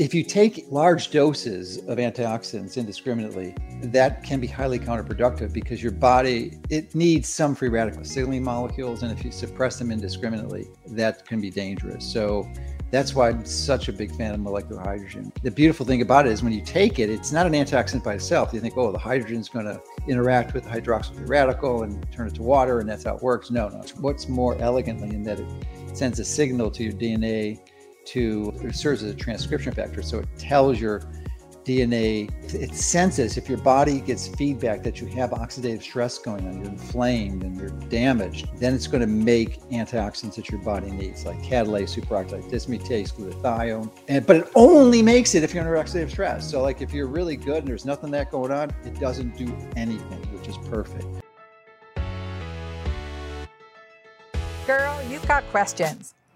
If you take large doses of antioxidants indiscriminately, that can be highly counterproductive because your body it needs some free radical signaling molecules and if you suppress them indiscriminately, that can be dangerous. So that's why I'm such a big fan of molecular hydrogen. The beautiful thing about it is when you take it, it's not an antioxidant by itself. You think, oh, the hydrogen is going to interact with the hydroxyl free radical and turn it to water, and that's how it works. No, no. What's more elegantly in that it sends a signal to your DNA to it serves as a transcription factor. So it tells your DNA, it senses if your body gets feedback that you have oxidative stress going on, you're inflamed and you're damaged, then it's going to make antioxidants that your body needs, like catalase, superoxide dismutase, glutathione. And, but it only makes it if you're under oxidative stress. So, like if you're really good and there's nothing that going on, it doesn't do anything, which is perfect. Girl, you've got questions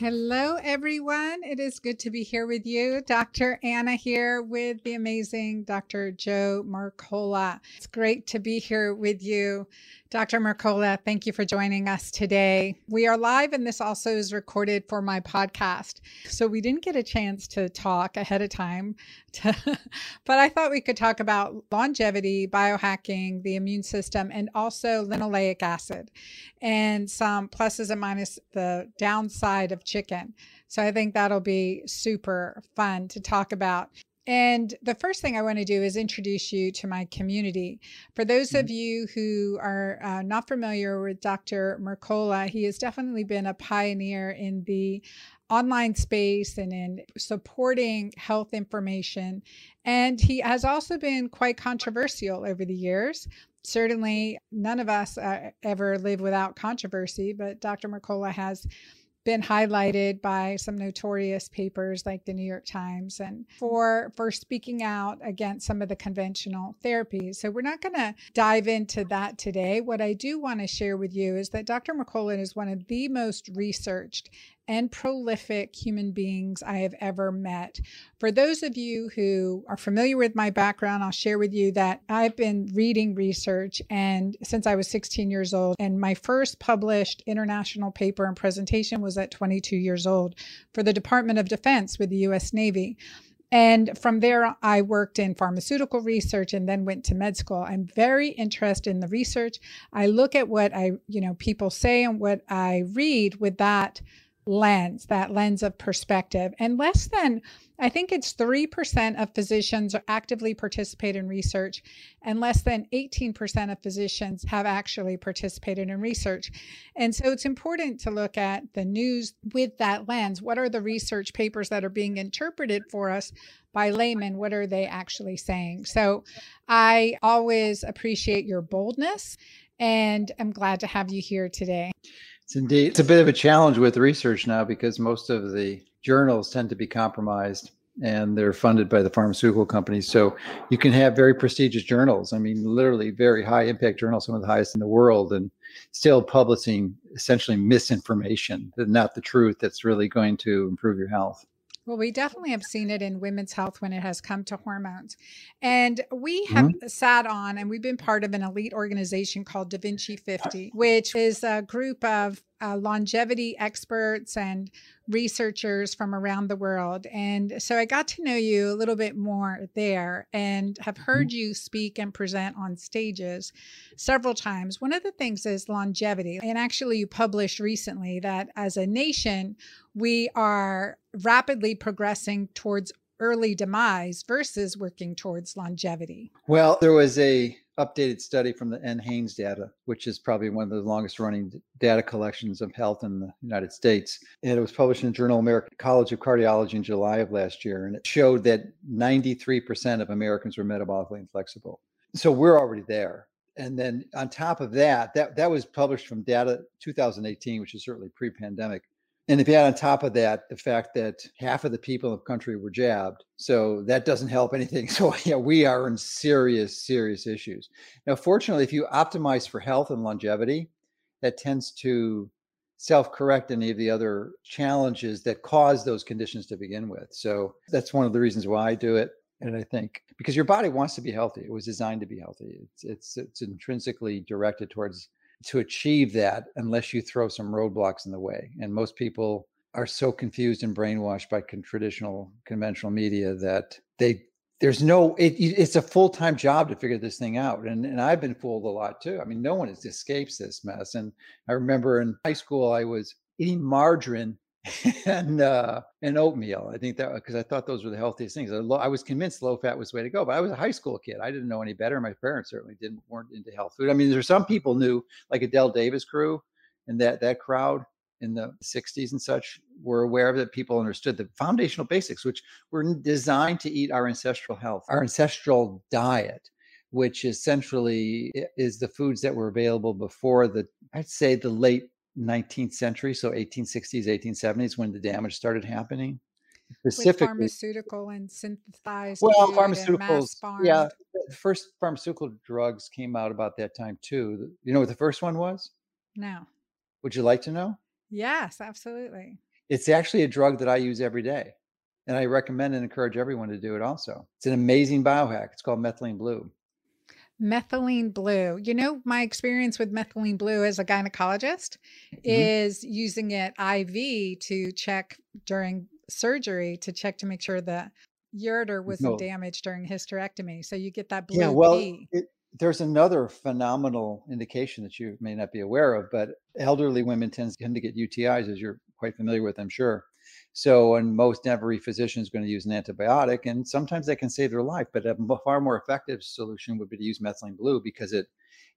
Hello, everyone. It is good to be here with you. Dr. Anna here with the amazing Dr. Joe Mercola. It's great to be here with you. Dr. Mercola, thank you for joining us today. We are live, and this also is recorded for my podcast. So we didn't get a chance to talk ahead of time, to, but I thought we could talk about longevity, biohacking, the immune system, and also linoleic acid, and some pluses and minuses, the downside of chicken. So I think that'll be super fun to talk about. And the first thing I want to do is introduce you to my community. For those mm-hmm. of you who are uh, not familiar with Dr. Mercola, he has definitely been a pioneer in the online space and in supporting health information. And he has also been quite controversial over the years. Certainly, none of us uh, ever live without controversy, but Dr. Mercola has been highlighted by some notorious papers like the New York Times and for for speaking out against some of the conventional therapies. So we're not going to dive into that today. What I do want to share with you is that Dr. Mercola is one of the most researched and prolific human beings I have ever met. For those of you who are familiar with my background, I'll share with you that I've been reading research and since I was 16 years old and my first published international paper and presentation was at 22 years old for the Department of Defense with the US Navy. And from there, I worked in pharmaceutical research and then went to med school. I'm very interested in the research. I look at what I, you know, people say and what I read with that lens, that lens of perspective. And less than, I think it's 3% of physicians actively participate in research, and less than 18% of physicians have actually participated in research. And so it's important to look at the news with that lens. What are the research papers that are being interpreted for us by laymen? What are they actually saying? So I always appreciate your boldness, and I'm glad to have you here today. It's indeed. It's a bit of a challenge with research now because most of the journals tend to be compromised and they're funded by the pharmaceutical companies. So you can have very prestigious journals. I mean, literally very high impact journals, some of the highest in the world, and still publishing essentially misinformation, not the truth that's really going to improve your health. Well, we definitely have seen it in women's health when it has come to hormones. And we have mm-hmm. sat on and we've been part of an elite organization called Da Vinci 50, which is a group of uh, longevity experts and researchers from around the world. And so I got to know you a little bit more there and have mm-hmm. heard you speak and present on stages several times. One of the things is longevity. And actually, you published recently that as a nation, we are rapidly progressing towards early demise versus working towards longevity. Well, there was a updated study from the NHANES data, which is probably one of the longest running data collections of health in the United States. And it was published in the Journal American College of Cardiology in July of last year. And it showed that 93% of Americans were metabolically inflexible. So we're already there. And then on top of that, that, that was published from data 2018, which is certainly pre pandemic. And if you add on top of that the fact that half of the people in the country were jabbed, so that doesn't help anything. So yeah, we are in serious, serious issues. Now, fortunately, if you optimize for health and longevity, that tends to self-correct any of the other challenges that cause those conditions to begin with. So that's one of the reasons why I do it. And I think because your body wants to be healthy, it was designed to be healthy. It's it's it's intrinsically directed towards to achieve that unless you throw some roadblocks in the way. And most people are so confused and brainwashed by con- traditional conventional media that they there's no it, it's a full-time job to figure this thing out and, and i've been fooled a lot too i mean no one escapes this mess and i remember in high school i was eating margarine and uh, and oatmeal. I think that because I thought those were the healthiest things. I, lo- I, was convinced low fat was the way to go, but I was a high school kid. I didn't know any better. My parents certainly didn't weren't into health food. I mean, there's some people knew, like Adelle Davis crew, and that that crowd in the 60s and such were aware of that. People understood the foundational basics, which were designed to eat our ancestral health, our ancestral diet which essentially is the foods that were available before the i'd say the late 19th century, so 1860s, 1870s, when the damage started happening. Specifically, With pharmaceutical and synthesized. Well, pharmaceuticals. Yeah, the first pharmaceutical drugs came out about that time too. You know what the first one was? No. Would you like to know? Yes, absolutely. It's actually a drug that I use every day. And I recommend and encourage everyone to do it also. It's an amazing biohack. It's called methylene blue. Methylene blue. You know, my experience with methylene blue as a gynecologist mm-hmm. is using it IV to check during surgery to check to make sure the ureter wasn't no. damaged during hysterectomy. So you get that blue. Yeah, well, it, there's another phenomenal indication that you may not be aware of, but elderly women tend, tend to get UTIs, as you're quite familiar with, I'm sure. So, and most every physician is going to use an antibiotic, and sometimes that can save their life. But a far more effective solution would be to use methylene blue because it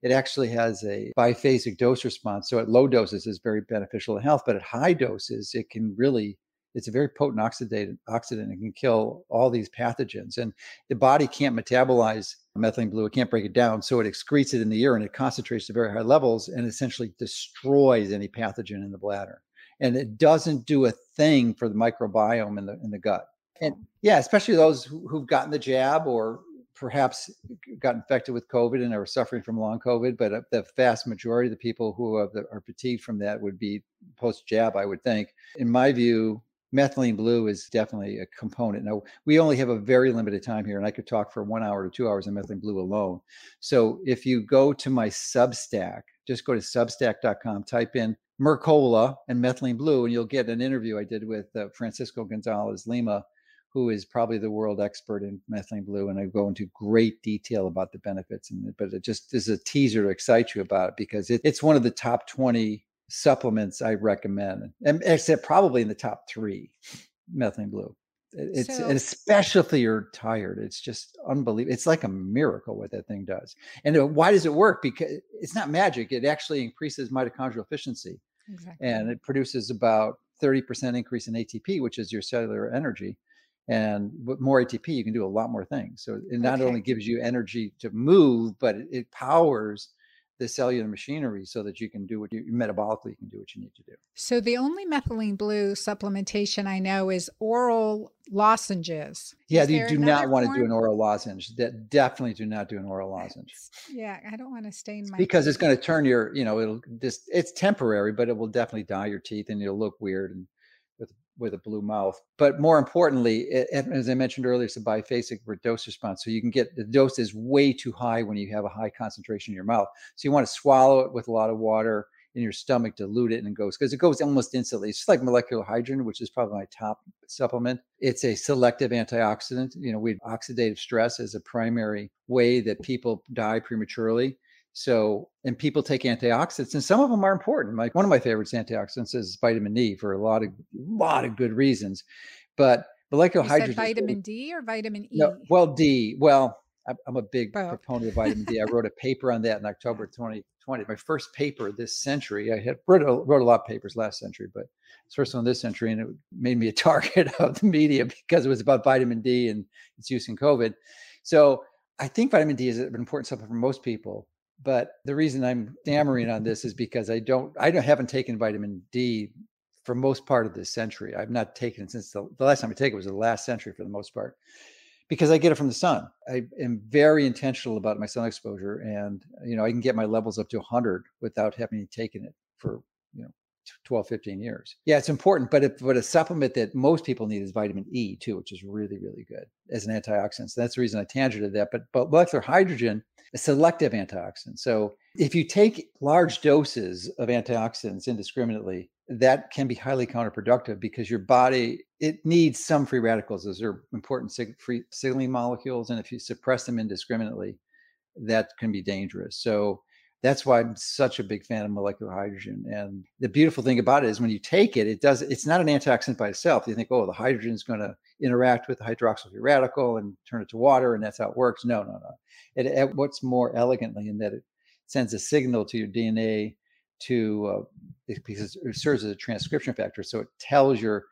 it actually has a biphasic dose response. So at low doses is very beneficial to health, but at high doses it can really it's a very potent oxidant oxidant and can kill all these pathogens. And the body can't metabolize methylene blue; it can't break it down, so it excretes it in the urine. It concentrates to very high levels and essentially destroys any pathogen in the bladder and it doesn't do a thing for the microbiome in the in the gut. And yeah, especially those who, who've gotten the jab or perhaps got infected with COVID and are suffering from long COVID. But uh, the vast majority of the people who are, are fatigued from that would be post jab, I would think. In my view, methylene blue is definitely a component. Now, we only have a very limited time here, and I could talk for one hour to two hours on methylene blue alone. So if you go to my Substack, just go to substack.com, type in Mercola and methylene blue, and you'll get an interview I did with uh, Francisco Gonzalez Lima, who is probably the world expert in methylene blue, and I go into great detail about the benefits. And but it just is a teaser to excite you about it because it, it's one of the top twenty supplements I recommend, and except probably in the top three, methylene blue. It's so, and especially if you're tired, it's just unbelievable. It's like a miracle what that thing does. And uh, why does it work? Because it's not magic. It actually increases mitochondrial efficiency, exactly. and it produces about 30% increase in ATP, which is your cellular energy. And with more ATP, you can do a lot more things. So it not okay. only gives you energy to move, but it, it powers the cellular machinery so that you can do what you metabolically you can do what you need to do. So the only methylene blue supplementation I know is oral lozenges. Yeah, is you do not want to do an oral lozenge. That definitely do not do an oral lozenge. Yeah, I don't want to stain my because teeth. it's going to turn your, you know, it'll just it's temporary, but it will definitely dye your teeth and you'll look weird and with a blue mouth. But more importantly, it, as I mentioned earlier, it's a biphasic dose response. So you can get the dose is way too high when you have a high concentration in your mouth. So you want to swallow it with a lot of water in your stomach, dilute it, and it goes because it goes almost instantly. It's just like molecular hydrogen, which is probably my top supplement. It's a selective antioxidant. You know, we have oxidative stress as a primary way that people die prematurely. So, and people take antioxidants, and some of them are important. Like one of my favorites, antioxidants, is vitamin E for a lot of lot of good reasons. But hydrogen, vitamin D or vitamin E? No, well, D. Well, I'm a big Both. proponent of vitamin D. I wrote a paper on that in October 2020. My first paper this century. I had wrote a, wrote a lot of papers last century, but it's first one this century, and it made me a target of the media because it was about vitamin D and its use in COVID. So I think vitamin D is an important supplement for most people. But the reason I'm stammering on this is because I don't, I don't, haven't taken vitamin D for most part of this century. I've not taken it since the, the last time I take it was the last century for the most part, because I get it from the sun. I am very intentional about my sun exposure, and you know I can get my levels up to 100 without having taken it for you know 12 15 years. Yeah it's important but but a supplement that most people need is vitamin e too which is really really good as an antioxidant. So that's the reason i tangented that but but molecular hydrogen a selective antioxidant. So if you take large doses of antioxidants indiscriminately that can be highly counterproductive because your body it needs some free radicals. Those are important sig- free signaling molecules and if you suppress them indiscriminately that can be dangerous. So that's why i'm such a big fan of molecular hydrogen and the beautiful thing about it is when you take it it does it's not an antioxidant by itself you think oh the hydrogen is going to interact with the hydroxyl free radical and turn it to water and that's how it works no no no it, it what's more elegantly in that it sends a signal to your dna to uh, because it serves as a transcription factor. So it tells your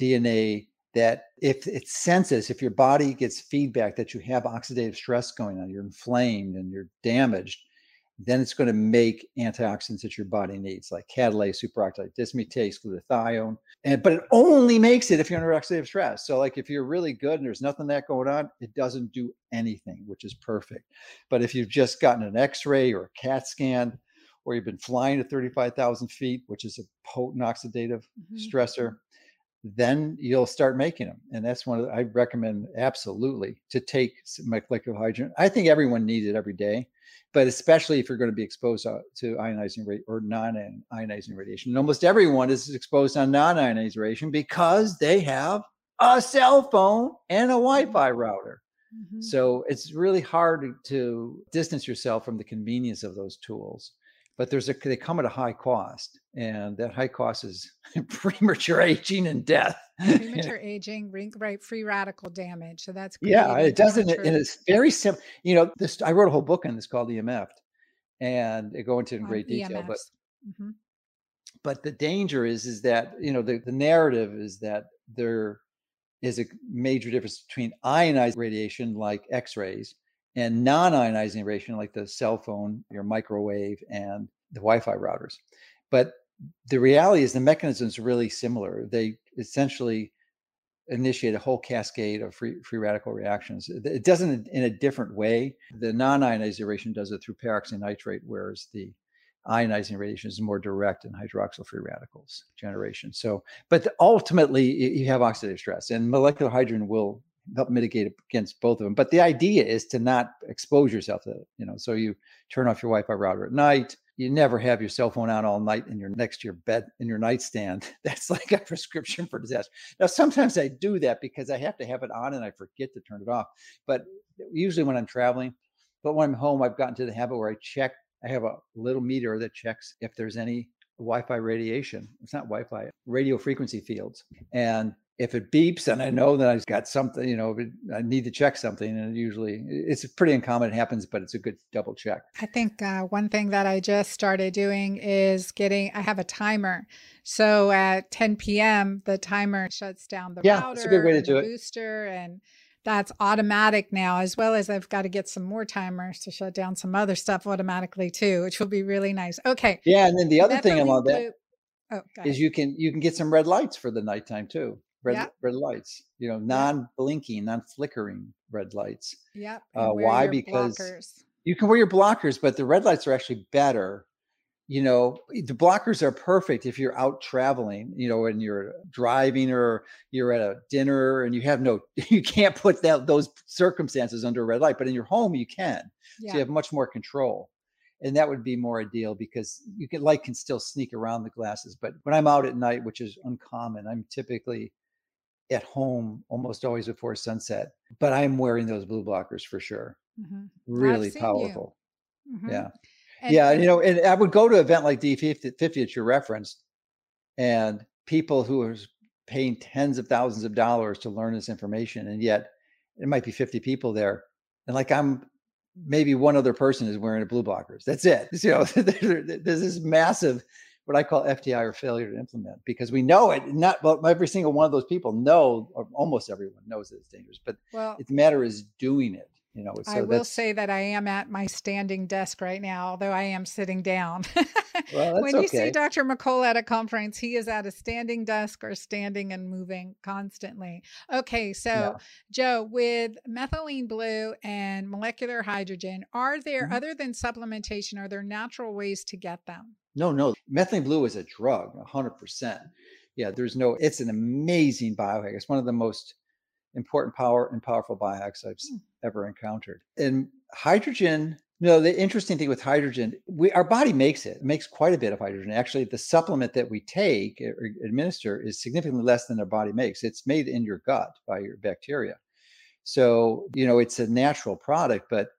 DNA that if it senses, if your body gets feedback that you have oxidative stress going on, you're inflamed and you're damaged, then it's going to make antioxidants that your body needs, like catalase, superoxide dismutase, glutathione. And but it only makes it if you're under oxidative stress. So, like if you're really good and there's nothing that going on, it doesn't do anything, which is perfect. But if you've just gotten an X-ray or a CAT scan, or you've been flying at 35,000 feet, which is a potent oxidative mm-hmm. stressor, then you'll start making them. And that's one the, I recommend absolutely to take molecular hydrogen. I think everyone needs it every day, but especially if you're going to be exposed to, ionizing or non-ionizing radiation. And almost everyone is exposed on non-ionizing radiation because they have a cell phone and a Wi-Fi mm-hmm. router. Mm-hmm. So it's really hard to distance yourself from the convenience of those tools but there's a they come at a high cost and that high cost is premature aging and death premature aging right free radical damage so that's yeah it doesn't and it's very simple you know this i wrote a whole book on this called emf and I go into in great detail EMFs. but mm-hmm. but the danger is is that you know the, the narrative is that there is a major difference between ionized radiation like x-rays and non-ionizing radiation like the cell phone, your microwave, and the Wi-Fi routers. But the reality is the mechanism is really similar. They essentially initiate a whole cascade of free, free radical reactions. It doesn't in a different way. The non-ionizing radiation does it through peroxynitrite, whereas the ionizing radiation is more direct in hydroxyl free radicals generation. So, but ultimately you have oxidative stress and molecular hydrogen will help mitigate against both of them. But the idea is to not expose yourself to it. You know, so you turn off your Wi-Fi router at night. You never have your cell phone out all night in you're next to your bed in your nightstand. That's like a prescription for disaster. Now, sometimes I do that because I have to have it on and I forget to turn it off. But usually when I'm traveling, but when I'm home, I've gotten to the habit where I check. I have a little meter that checks if there's any Wi-Fi radiation. It's not Wi-Fi, radio frequency fields, and if it beeps and I know that I've got something, you know, I need to check something, and usually it's pretty uncommon. It happens, but it's a good double check. I think uh, one thing that I just started doing is getting. I have a timer, so at 10 p.m. the timer shuts down the yeah, router, it's a good way to do it. Booster and that's automatic now, as well as I've got to get some more timers to shut down some other stuff automatically too, which will be really nice. Okay. Yeah, and then the other thing about that oh, is you can you can get some red lights for the nighttime too red yeah. red lights. You know, non-blinking, non-flickering red lights. Yeah. Uh, why? Because blockers. you can wear your blockers, but the red lights are actually better. You know, the blockers are perfect if you're out traveling. You know, when you're driving or you're at a dinner and you have no, you can't put that those circumstances under a red light. But in your home, you can. Yeah. So you have much more control and that would be more ideal because you can light can still sneak around the glasses but when i'm out at night which is uncommon i'm typically at home almost always before sunset. But I'm wearing those blue blockers for sure. Mm-hmm. Really powerful. Mm-hmm. Yeah. And, yeah. And, you know, and I would go to an event like D50 that you referenced, and people who are paying tens of thousands of dollars to learn this information, and yet it might be 50 people there. and like I'm maybe one other person is wearing a blue blockers. That's it. You know, there's this massive what I call FTI or failure to implement because we know it. Not well, every single one of those people know, or almost everyone knows that it's dangerous, but well, the matter is doing it you know so i will say that i am at my standing desk right now although i am sitting down well, when you see dr mccullough at a conference he is at a standing desk or standing and moving constantly okay so yeah. joe with methylene blue and molecular hydrogen are there mm-hmm. other than supplementation are there natural ways to get them no no methylene blue is a drug 100% yeah there's no it's an amazing biohack it's one of the most important power and powerful biohacks I've mm. ever encountered. And hydrogen, you know, the interesting thing with hydrogen, we our body makes it. It makes quite a bit of hydrogen. Actually, the supplement that we take or administer is significantly less than our body makes. It's made in your gut by your bacteria. So, you know, it's a natural product, but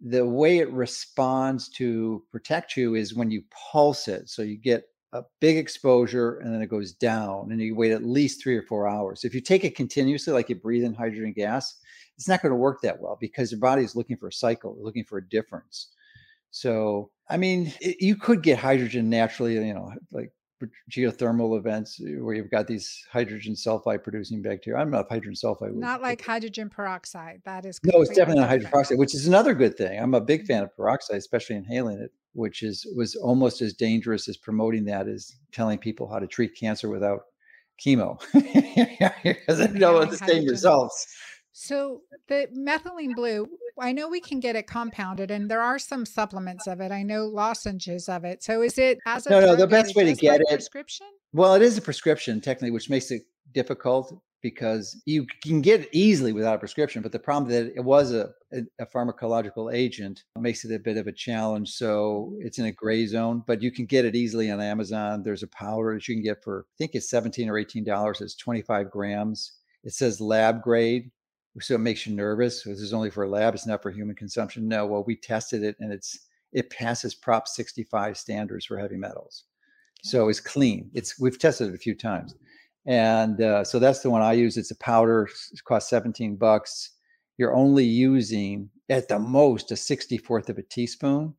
the way it responds to protect you is when you pulse it. So you get a big exposure and then it goes down and you wait at least three or four hours. If you take it continuously, like you breathe in hydrogen gas, it's not going to work that well because your body is looking for a cycle, looking for a difference. So, I mean, it, you could get hydrogen naturally, you know, like geothermal events eh, where you've got these hydrogen sulfide producing bacteria. I'm not hydrogen sulfide. Not like hydrogen peroxide. That is no, it's definitely not hydrogen peroxide, which is another good thing. I'm a big fan of peroxide, especially inhaling it, which is was almost as dangerous as promoting that as telling people how to treat cancer without chemo because I know the same results. So the methylene blue, I know we can get it compounded, and there are some supplements of it. I know lozenges of it. So is it as a no, no? The best way to get it prescription. Well, it is a prescription technically, which makes it difficult because you can get it easily without a prescription. But the problem that it was a, a pharmacological agent makes it a bit of a challenge. So it's in a gray zone, but you can get it easily on Amazon. There's a powder that you can get for I think it's seventeen or eighteen dollars. It's twenty five grams. It says lab grade so it makes you nervous. This is only for a lab; it's not for human consumption. No, well, we tested it, and it's it passes Prop 65 standards for heavy metals. So it's clean. It's we've tested it a few times, and uh, so that's the one I use. It's a powder. It costs 17 bucks. You're only using at the most a 64th of a teaspoon,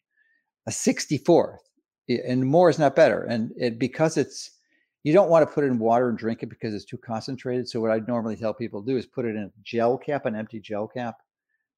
a 64th, and more is not better. And it because it's you don't want to put it in water and drink it because it's too concentrated. So what I normally tell people to do is put it in a gel cap, an empty gel cap,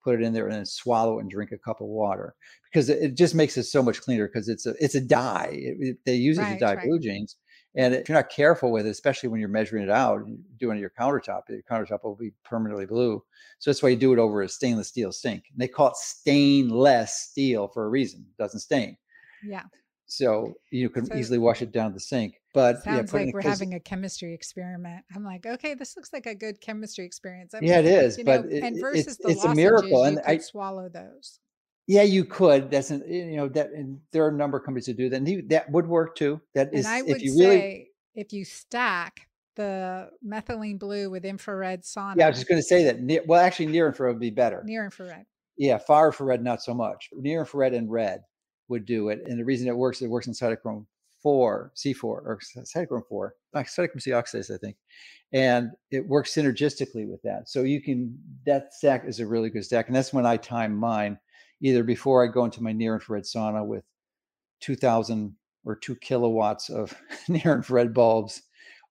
put it in there and then swallow it and drink a cup of water because it just makes it so much cleaner because it's a it's a dye. It, it, they use it right, to dye right. blue jeans. And if you're not careful with it, especially when you're measuring it out, and doing it your countertop, your countertop will be permanently blue. So that's why you do it over a stainless steel sink. And they call it stainless steel for a reason. It doesn't stain. Yeah. So you can so, easily wash it down the sink. But sounds yeah, like we're having a chemistry experiment. I'm like, okay, this looks like a good chemistry experience. I'm yeah, it is. But know, it, and versus it's, the it's a miracle, and I swallow those. Yeah, you could. That's an, you know that, and there are a number of companies that do that. And that would work too. That is, and I would if you say really, if you stack the methylene blue with infrared sauna. Yeah, I was just going to say that. Near, well, actually, near infrared would be better. Near infrared. Yeah, far infrared not so much. Near infrared and red would do it. And the reason it works, it works in cytochrome 4, C4, or cytochrome 4, uh, cytochrome C oxidase, I think. And it works synergistically with that. So you can, that stack is a really good stack. And that's when I time mine, either before I go into my near infrared sauna with 2000 or two kilowatts of near infrared bulbs,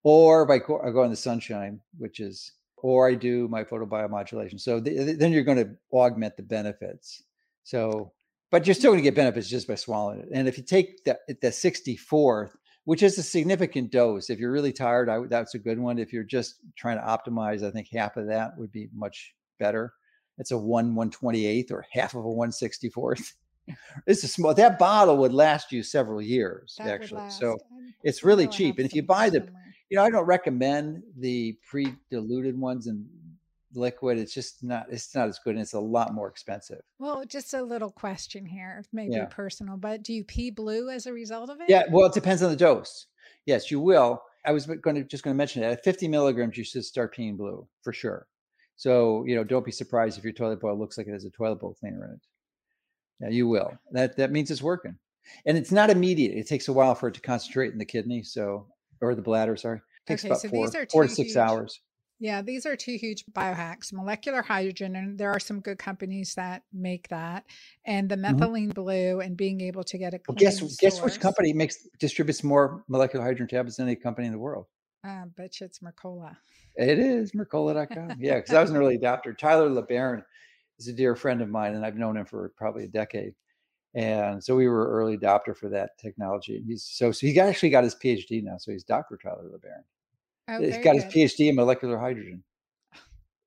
or I go, I go in the sunshine, which is, or I do my photobiomodulation. So th- then you're going to augment the benefits. So but you're still going to get benefits just by swallowing it. And if you take the, the 64th, which is a significant dose, if you're really tired, I, that's a good one. If you're just trying to optimize, I think half of that would be much better. It's a one 128th or half of a 164th. It's a small, that bottle would last you several years, that actually. So it's really cheap. And if you buy the, you know, I don't recommend the pre diluted ones and liquid it's just not it's not as good and it's a lot more expensive. Well just a little question here maybe yeah. personal but do you pee blue as a result of it? Yeah well it depends on the dose. Yes you will. I was going to just going to mention that at 50 milligrams you should start peeing blue for sure. So you know don't be surprised if your toilet bowl looks like it has a toilet bowl cleaner in it. Yeah you will. That that means it's working. And it's not immediate it takes a while for it to concentrate in the kidney so or the bladder sorry. It takes okay, about so four, four to six huge, hours Yeah, these are two huge biohacks molecular hydrogen, and there are some good companies that make that, and the hmm methylene blue, and being able to get a Well, guess guess which company makes distributes more molecular hydrogen tablets than any company in the world? Uh, bet you it's Mercola. It is Mercola.com. Yeah, because I was an early adopter. Tyler LeBaron is a dear friend of mine, and I've known him for probably a decade. And so we were early adopter for that technology. And he's so so he actually got his PhD now. So he's Dr. Tyler LeBaron. Oh, He's got his. PhD in molecular hydrogen.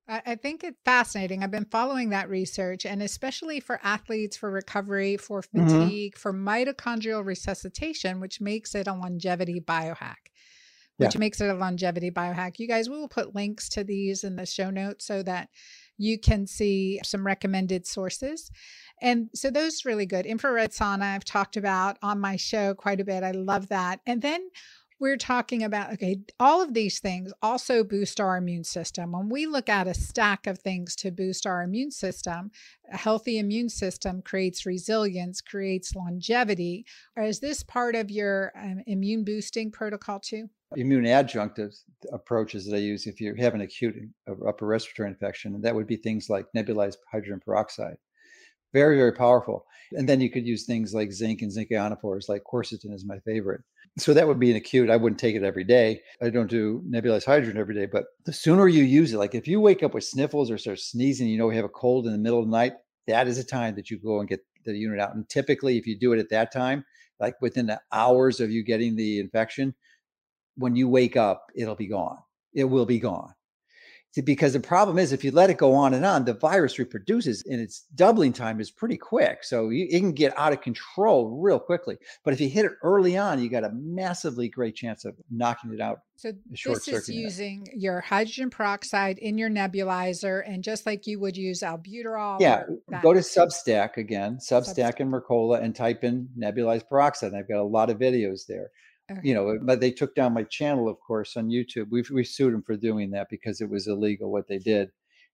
I, think it's fascinating. I've been following that research, and especially for athletes, for recovery, for hmm fatigue, for mitochondrial resuscitation, which makes it a longevity biohack. Yeah. Which makes it a longevity biohack. You guys, we will put links to these in the show notes so that you can see some recommended sources. And so those really good. Infrared sauna, I've talked about on my show quite a bit. I love that. And then we're talking about okay, all of these things also boost our immune system. When we look at a stack of things to boost our immune system, a healthy immune system creates resilience, creates longevity. Is this part of your um, immune boosting protocol too? Immune adjunctive approaches that I use if you have an acute uh, upper respiratory infection, and that would be things like nebulized hydrogen peroxide Very, very powerful. And then you could use things like zinc and zinc ionophores, like quercetin is my favorite. So that would be an acute. I wouldn't take it every day. I don't do nebulized hydrogen every day, but the sooner you use it, like if you wake up with sniffles or start sneezing, you know you have a cold in the middle of the night, that is a time that you go and get the unit out. And typically, if you do it at that time, like within the hours of you getting the infection, when you wake up, it'll be gone. It will be gone. Because the problem is, if you let it go on and on, the virus reproduces and its doubling time is pretty quick. So you, it can get out of control real quickly. But if you hit it early on, you got a massively great chance of knocking it out, So this is circuiting it. using your hydrogen peroxide in your nebulizer, and just like you would use albuterol Yeah, go to Substack again, substance. Substack and Mercola, and type in nebulized peroxide. I've got a lot of videos there. You know, uh, but they took down my channel, of course, on YouTube. We've we sued them for doing that because it was illegal what they did.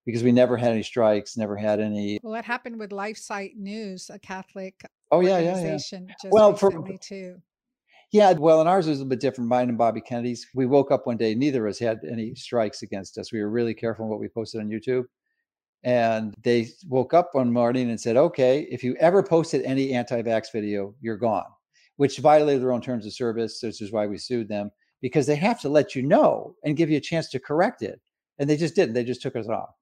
Because we never had any strikes, never had any. Well, it happened with LifeSite News, a Catholic Oh yeah, yeah, yeah. just Well, for recently too. yeah, well, and ours was a little bit different. Mine and Bobby Kennedy's. We woke up one day, neither of us had any strikes against us. We were really careful in what we posted on YouTube. And they woke up one morning and said, okay, if you ever posted any anti vax video, you're gone, which violated their own terms of service. This is why we sued them because they have to let you know and give you a chance to correct it. And they just didn't. They just took us off.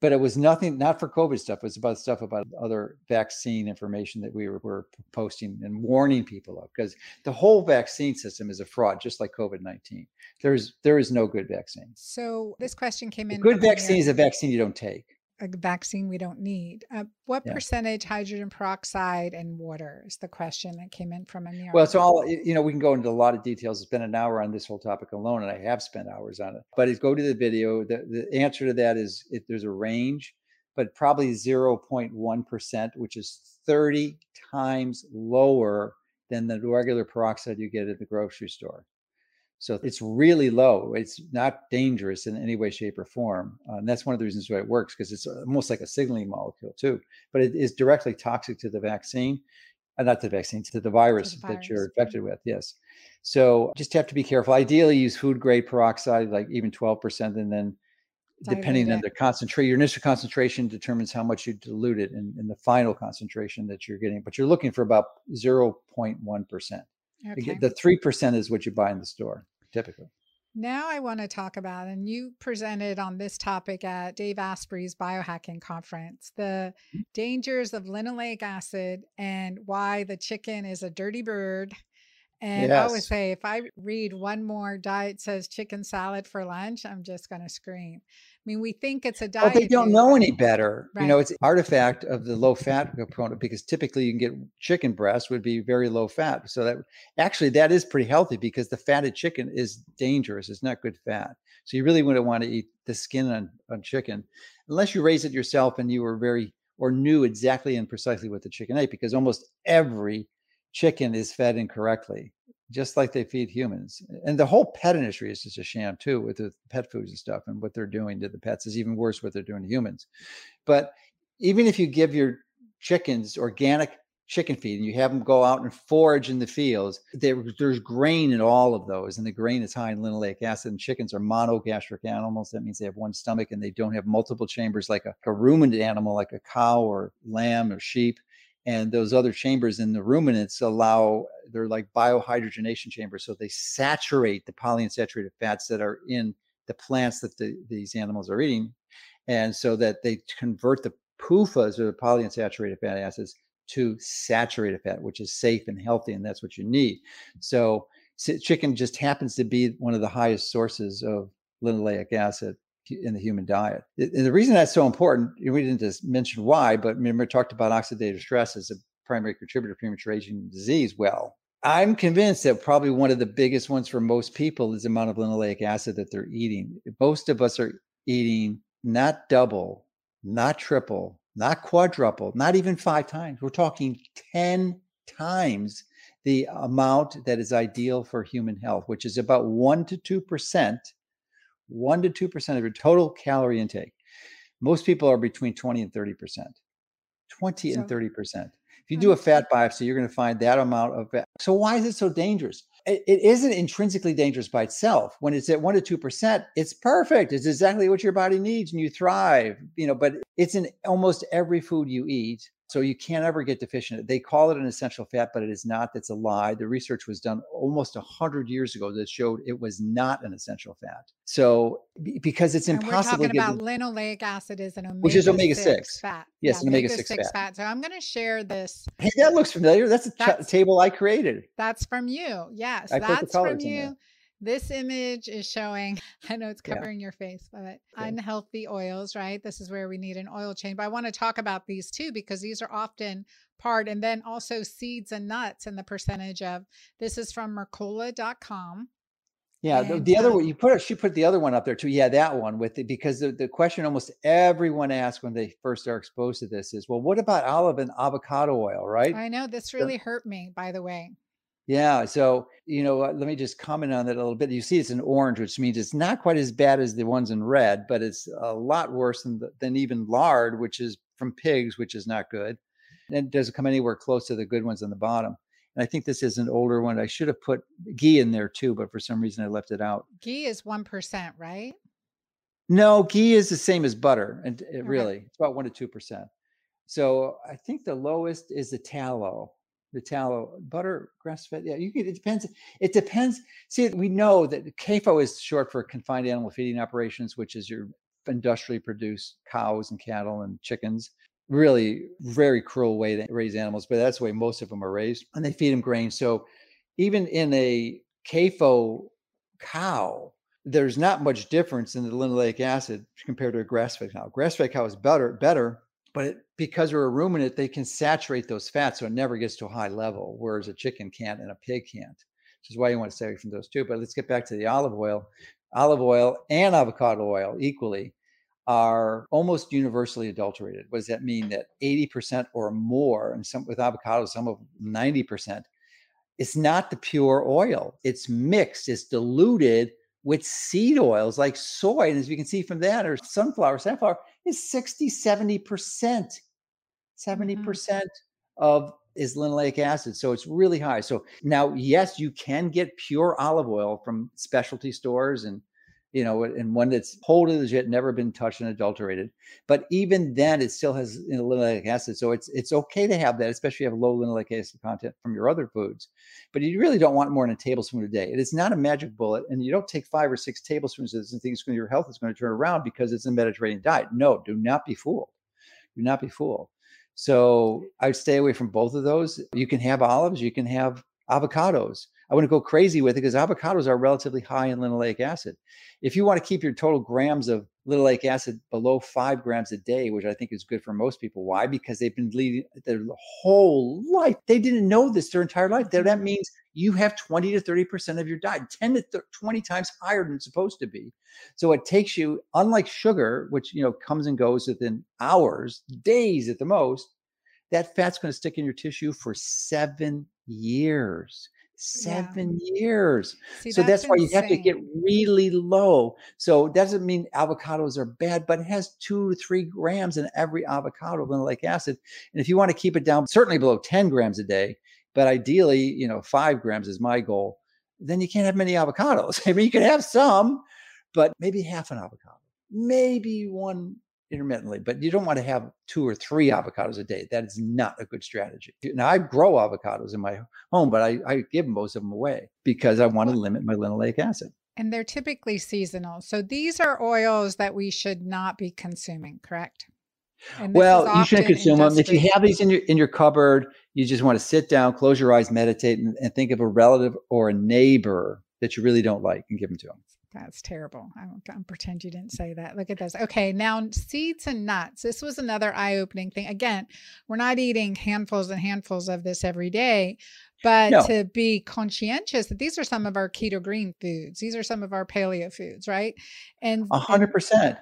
But it was nothing, not for COVID stuff. It was about stuff about other vaccine information that we were, were posting and warning people of because the whole vaccine system is a fraud, just like COVID 19. There's, there is no good vaccine. So this question came A in good from vaccine is a vaccine you don't take. A vaccine we don't need. Uh, what Yeah. percentage hydrogen peroxide and water is the question that came in from Amir. Well, it's all, you know, we can go into a lot of details. It's been an hour on this whole topic alone, and I have spent hours on it. But it, go to the video. The, the answer to that is it, there's a range, but probably 0.1%, which is 30 times lower than the regular peroxide you get at the grocery store. So it's really low. It's not dangerous in any way, shape, or form. Uh, and that's one of the reasons why it works because it's almost like a signaling molecule too. But it is directly toxic to the vaccine, uh, not to the vaccine, to the to the virus that you're. Infected with. Yes. So just have to be careful. Ideally, use food grade peroxide, like even 12%, and then depending on the concentration, your initial concentration determines how much you dilute it in, in the final concentration that you're getting. But you're looking for about 0.1%. Okay. The 3% is what you buy in the store typically. Now I want to talk about, and you presented on this topic at Dave Asprey's biohacking conference, the mm. dangers of linoleic acid and why the chicken is a dirty bird. And I always say, if I read one more diet says chicken salad for lunch, I'm just going to scream. I mean, we think it's a diet. Well, they don't food, know any better. You know, it's an artifact of the low fat component because typically you can get chicken breast would be very low fat. So that actually that is pretty healthy because the fatted chicken is dangerous. It's not good fat. So you really wouldn't want to eat the skin on, on chicken unless you raise it yourself and you were very or knew exactly and precisely what the chicken ate because almost every chicken is fed incorrectly just like they feed humans. And the whole pet industry is just a sham too, with the pet foods and stuff, and what they're doing to the pets is even worse what they're doing to humans. But even if you give your chickens organic chicken feed and you have them go out and forage in the fields, there, there's grain in all of those. And the grain is high in linoleic acid. And chickens are monogastric animals. That means they have one stomach and they don't have multiple chambers like a, a ruminant animal, like a cow or lamb or sheep. And those other chambers in the ruminants allow, they're like biohydrogenation chambers. So they saturate the polyunsaturated fats that are in the plants that the, these animals are eating. And so that they convert the PUFAs or the polyunsaturated fatty acids to saturated fat, which is safe and healthy, and that's what you need. So chicken just happens to be one of the highest sources of linoleic acid in the human diet. And the reason that's so important, we didn't just mention why, but remember talked about oxidative stress as a primary contributor to premature aging disease. Well, I'm convinced that probably one of the biggest ones for most people is the amount of linoleic acid that they're eating. Most of us are eating not double, not triple, not quadruple, not even five times. We're talking 10 times the amount that is ideal for human health, which is about 1% to 2%, 1% to 2% of your total calorie intake. Most people are between 20 and 30%. 20 so, and 30%. If you do hmm. a fat biopsy, you're going to find that amount of fat. So why is it so dangerous? it, it isn't intrinsically dangerous by itself. When it's at one to two percent, it's perfect. It's exactly what your body needs, and you thrive. You know, but it's in almost every food you eat. So you can't ever get deficient. They call it an essential fat, but it is not. That's a lie. The research was done almost 100 years ago that showed it was not an essential fat. So because it's and impossible. We're talking about linoleic acid is an omega which is omega six fat. Yes, yeah, an omega six, fat. fat. So I'm going to share this. Hey, that looks familiar. That's a that's, table I created. That's from you. Yes, I that's from you. This image is showing, I know it's covering yeah. your face, but okay. unhealthy oils, right? This is where we need an oil change. But I want to talk about these too, because these are often part, and then also seeds and nuts and the percentage of this is from Mercola.com. Yeah, and, the, the, other one you put she put the other one up there too. Yeah, that one with it because the, the question almost everyone asks when they first are exposed to this is, well, what about olive and avocado oil, right? I know this really so, hurt me, by the way. Yeah. So, you know, let me just comment on that a little bit. You see, it's an orange, which means it's not quite as bad as the ones in red, but it's a lot worse than, the, than even lard, which is from pigs, which is not good. And it doesn't come anywhere close to the good ones on the bottom. And I think this is an older one. I should have put ghee in there too, but for some reason I left it out. Ghee is 1%, right? No, ghee is the same as butter. And it okay. really, it's about 1% to 2%. So I think the lowest is the tallow the tallow, butter, grass fed. Yeah, you can. It depends. It depends. See, we know that CAFO is short for confined animal feeding operations, which is your industrially produced cows and cattle and chickens. Really, very cruel way to raise animals, but that's the way most of them are raised, and they feed them grain. So, even in a CAFO cow, there's not much difference in the linoleic acid compared to a grass-fed cow. Grass-fed cow is better, better but because they're a ruminant, they can saturate those fats so it never gets to a high level, whereas a chicken can't and a pig can't, which is why you want to stay away from those two. But let's get back to the olive oil. Olive oil and avocado oil equally are almost universally adulterated. What does that mean? That 80% or more, and some with avocados, some of 90%, it's not the pure oil. It's mixed, it's diluted with seed oils like soy. And as you can see from that, or sunflower, safflower, is 60, 70%. 70 mm-hmm. percent of is linoleic acid. So it's really high. So now, yes, you can get pure olive oil from specialty stores and you know, and one that's as yet never been touched and adulterated. But even then, it still has you know, linoleic acid. So it's it's okay to have that, especially if you have low linoleic acid content from your other foods. But you really don't want more than a tablespoon a day. It is not a magic bullet, and you don't take five or six tablespoons of this and think your health is going to turn around because it's a Mediterranean diet. No, do not be fooled. Do not be fooled. So I'd stay away from both of those. You can have olives, you can have avocados. I wouldn't go crazy with it because avocados are relatively high in linoleic acid. If you want to keep your total grams of linoleic acid below five grams a day, which I think is good for most people. Why? Because they've been leading their whole life. They didn't know this their entire life. That, that means you have 20 to 30% of your diet, 10 to 20 times higher than it's supposed to be. So it takes you, unlike sugar, which you know comes and goes within hours, days at the most, that fat's going to stick in your tissue for seven years Seven yeah. years. See, so that's, that's why you have to get really low. So it doesn't mean avocados are bad, but it has two to three grams in every avocado of linoleic acid. And if you want to keep it down, certainly below 10 grams a day, but ideally, you know, five grams is my goal, then you can't have many avocados. I mean, you can have some, but maybe half an avocado, maybe one intermittently, but you don't want to have two or three avocados a day. That is not a good strategy. Now, I grow avocados in my home, but I, I give most of them away because I want to limit my linoleic acid. And they're typically seasonal. So these are oils that we should not be consuming, correct? Well, you shouldn't consume them. If you have these in your in your cupboard, you just want to sit down, close your eyes, meditate, and, and think of a relative or a neighbor that you really don't like and give them to them. That's terrible. I won't, I pretend you didn't say that. Look at this. Okay, now seeds and nuts. This was another eye opening thing. Again, we're not eating handfuls and handfuls of this every day, but no. to be conscientious that these are some of our keto green foods, these are some of our paleo foods, right? And a hundred percent.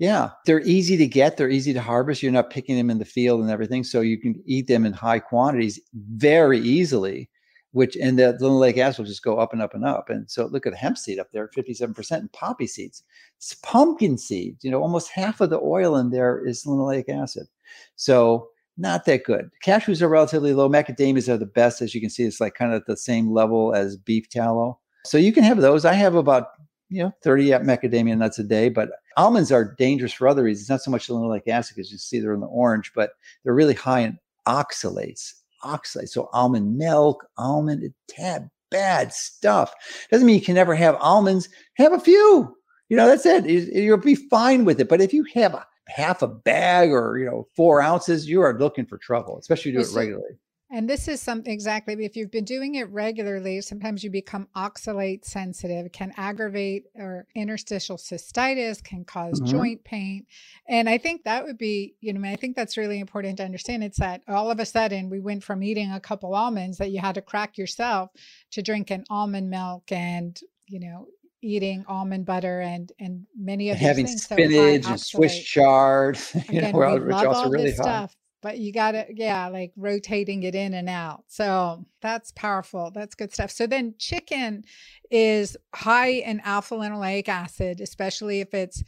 Yeah, they're easy to get. They're easy to harvest. You're not picking them in the field and everything, so you can eat them in high quantities very easily. Which and the linoleic acid will just go up and up and up. And so look at hemp seed up there, 57%, and poppy seeds. It's pumpkin seeds. You know, almost half of the oil in there is linoleic acid. So not that good. Cashews are relatively low. Macadamias are the best, as you can see. It's like kind of at the same level as beef tallow. So you can have those. I have about you know 30 macadamia nuts a day, but almonds are dangerous for other reasons. It's Not so much linoleic acid, because you see they're in the orange, but they're really high in oxalates. Oxalates. So almond milk, almond, tab, bad stuff. Doesn't mean you can never have almonds. Have a few. You know, that's it. You'll be fine with it. But if you have a half a bag or you know four ounces, you are looking for trouble, especially if you do it regularly. And this is something exactly, if you've been doing it regularly, sometimes you become oxalate sensitive, can aggravate or interstitial cystitis, can because mm-hmm. joint pain. And I think that would be, you know, I think that's really important to understand. It's that all of a sudden we went from eating a couple almonds that you had to crack yourself to drinking almond milk and, you know, eating almond butter and and many of having things, spinach so and Swiss chard, you Again, know, which also really high. Stuff but you got to yeah like rotating it in and out so that's powerful that's good stuff so then chicken is high in alpha linoleic acid especially if it's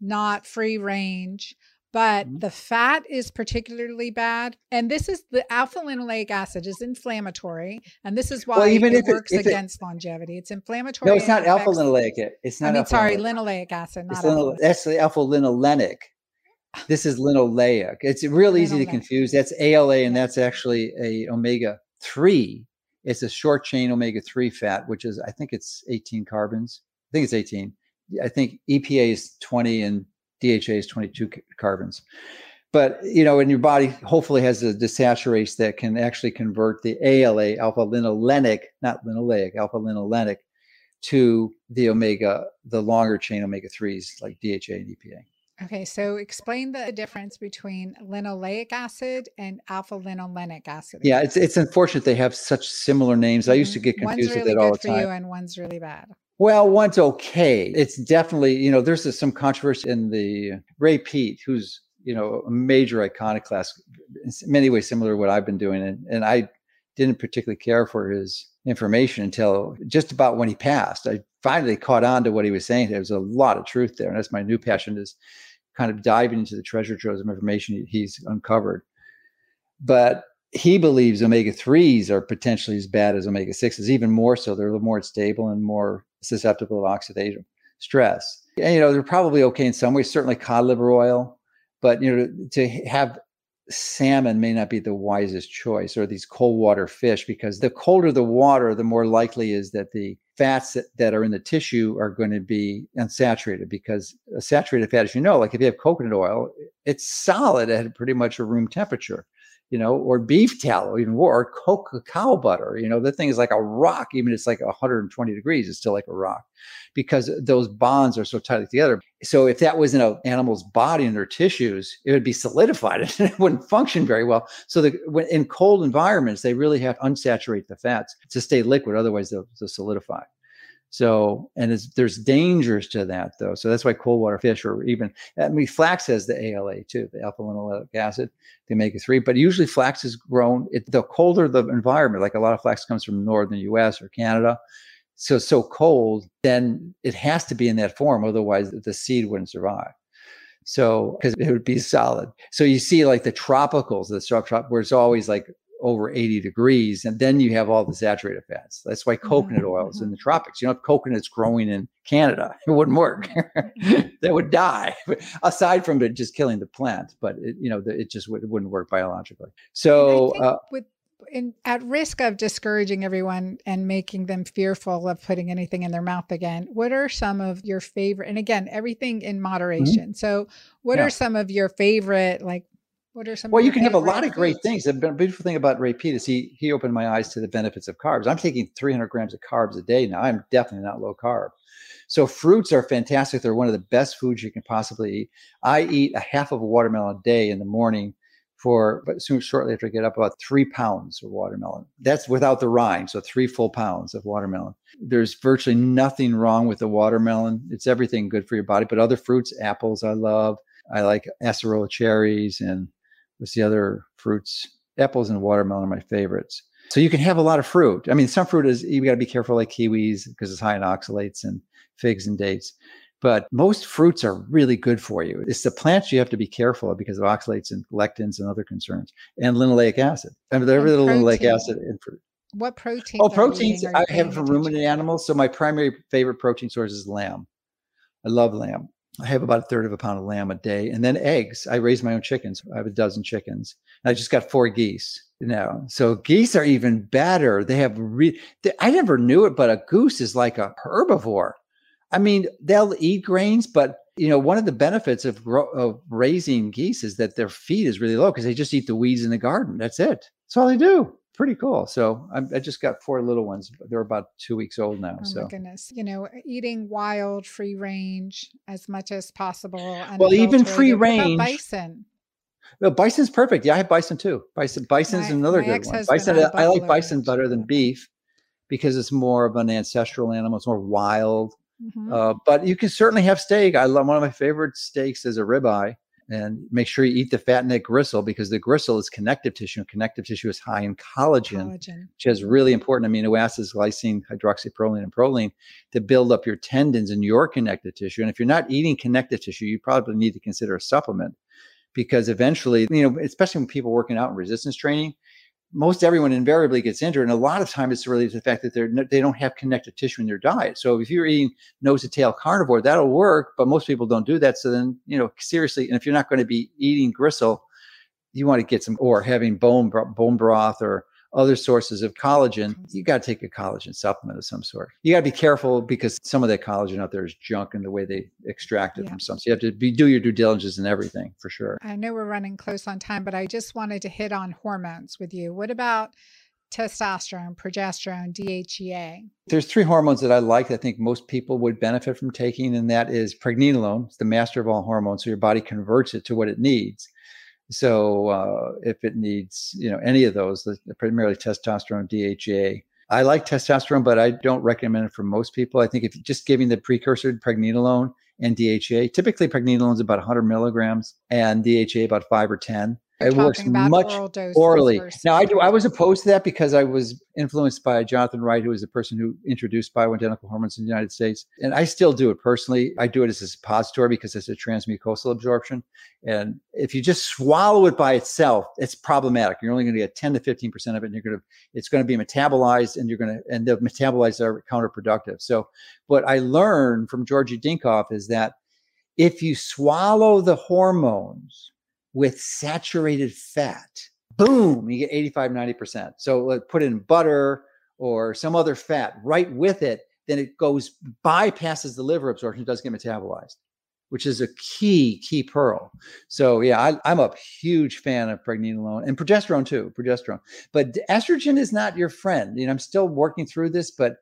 not free range but mm-hmm. the fat is particularly bad and this is the alpha linoleic acid is inflammatory and this is why well, even it if works it, if against it, longevity it's inflammatory no it's not alpha linoleic it's not I mean, sorry linoleic acid not linoleic. that's the alpha linolenic this is linoleic. It's real easy to confuse. That's ALA, and that's actually a omega three. It's a short chain omega three fat, which is I think it's 18 carbons. I think it's 18. I think EPA is 20 and DHA is 22 carbons. But you know, and your body hopefully has a desaturase that can actually convert the ALA alpha linolenic, not linoleic, alpha linolenic, to the omega, the longer chain omega threes like DHA and EPA. Okay, so explain the difference between linoleic acid and alpha linolenic acid. Yeah, it's it's unfortunate they have such similar names. I used to mm-hmm. get confused really with it all the time. for you and one's really bad. Well, one's okay. It's definitely, you know, there's some controversy in the Ray Peat, who's, you know, a major iconoclast, in many ways similar to what I've been doing. And, and I didn't particularly care for his information until just about when he passed. I finally caught on to what he was saying. There was a lot of truth there. And that's my new passion is kind of diving into the treasure troves of information he's uncovered. But he believes omega 3s are potentially as bad as omega 6s, even more so. They're a little more stable and more susceptible to oxidative stress. And, you know, they're probably okay in some ways, certainly cod liver oil, but, you know, to have salmon may not be the wisest choice or these cold water fish because the colder the water, the more likely is that the fats that, that are in the tissue are going to be unsaturated because a saturated fat, as you know, like if you have coconut oil, it's solid at pretty much a room temperature you know, or beef tallow, even more, or cocoa butter. You know, the thing is like a rock, even it's like 120 degrees, it's still like a rock because those bonds are so tightly together. So if that was in an animal's body and their tissues, it would be solidified and it wouldn't function very well. So the, when, in cold environments, they really have to unsaturate the fats to stay liquid. Otherwise, they'll, they'll solidify. So, and there's dangers to that though. So that's why cold water fish or even, I mean, flax has the ALA too, the alpha linoleic acid, the omega 3. But usually flax is grown, it, the colder the environment, like a lot of flax comes from northern US or Canada. So, so cold, then it has to be in that form. Otherwise, the seed wouldn't survive. So, because it would be solid. So you see like the tropicals, the subtrop, where it's always like over 80 degrees and then you have all the saturated fats that's why coconut oil is in the mm-hmm. tropics you know if coconut's growing in canada it wouldn't work they would die aside from it just killing the plant but it, you know it just would, it wouldn't work biologically so uh, with in, at risk of discouraging everyone and making them fearful of putting anything in their mouth again, what are some of your favorite? And again, everything in mm-hmm. moderation. Mm-hmm. So, what yeah. are some of your favorite like what are some? Well, you can have a lot of great things. The beautiful thing about Ray Peat is he he opened my eyes to the benefits of carbs. I'm taking 300 grams of carbs a day now. I'm definitely not low carb. So fruits are fantastic. They're one of the best foods you can possibly eat. I eat a half of a watermelon a day in the morning for, but soon shortly after I get up, about three pounds of watermelon. That's without the rind, so three full pounds of watermelon. There's virtually nothing wrong with the watermelon. It's everything good for your body. But other fruits, apples, I love. I like acerola cherries and what's the other fruits? Apples and watermelon are my favorites. So you can have a lot of fruit. I mean, some fruit is you got to be careful, like kiwis, because it's high in oxalates and figs and dates. But most fruits are really good for you. It's the plants you have to be careful of because of oxalates and lectins and other concerns, and linoleic acid. I mean, little linoleic acid in fruit. What protein? Oh, proteins I have from ruminant animals. So my primary favorite protein source is lamb. I love lamb. I have about a third of a pound of lamb a day, and then eggs. I raise my own chickens. I have a dozen chickens. I just got four geese now, so geese are even better. They have re- they, I never knew it, but a goose is like a herbivore. I mean, they'll eat grains, but you know, one of the benefits of, of raising geese is that their feed is really low because they just eat the weeds in the garden. That's it. That's all they do pretty cool. So I, I, just got four little ones. They're about two weeks old now. Oh so. my goodness, you know, eating wild, free range as much as possible. Well, even free range. bison. No, bison's perfect. Yeah, I have bison too. Bison, bison's my, another good one. Bison, I like bison better than beef because it's more of an ancestral animal. It's more wild. Mm-hmm. Uh, but you can certainly have steak. I love one of my favorite steaks is a ribeye and make sure you eat the fat in that gristle because the gristle is connective tissue and connective tissue is high in collagen, collagen. which has really important amino acids glycine hydroxyproline and proline to build up your tendons and your connective tissue and if you're not eating connective tissue you probably need to consider a supplement because eventually you know especially when people working out in resistance training most everyone invariably gets injured. And a lot of time it's related to the fact that they're they don't have connective tissue in their diet. So if you're eating nose to tail carnivore, that'll work, but most people don't do that. So then, you know, seriously, and if you're not going to be eating gristle, you want to get some or having bone bone broth or other sources of collagen, you got to take a collagen supplement of some sort. You got to be careful because some of that collagen out there is junk in the way they extract it yeah. from some. So you have to be, do your due diligence and everything for sure. I know we're running close on time, but I just wanted to hit on hormones with you. What about testosterone, progesterone, DHEA? There's three hormones that I like. I think most people would benefit from taking, and that is pregnenolone. It's the master of all hormones. So your body converts it to what it needs. So uh, if it needs, you know, any of those, primarily testosterone, DHEA. I like testosterone, but I don't recommend it for most people. I think if just giving the precursor pregnenolone and DHEA, typically pregnenolone is about 100 milligrams and DHEA about five or 10 it works much orally. Now, I do. I was opposed to that because I was influenced by Jonathan Wright, who was the person who introduced bioidentical hormones in the United States, and I still do it personally. I do it as a suppository because it's a transmucosal absorption, and if you just swallow it by itself, it's problematic. You're only going to get 10 to 15 percent of it, and you're going to it's going to be metabolized, and you're going to and the metabolites are counterproductive. So, what I learned from Georgi Dinkov is that if you swallow the hormones with saturated fat. Boom, you get 85, 90%. So like, put in butter or some other fat right with it, then it goes bypasses the liver absorption, doesn't get metabolized, which is a key, key pearl. So yeah, I, am a huge fan of pregnenolone and progesterone too, progesterone. But estrogen is not your friend. You know, I'm still working through this, but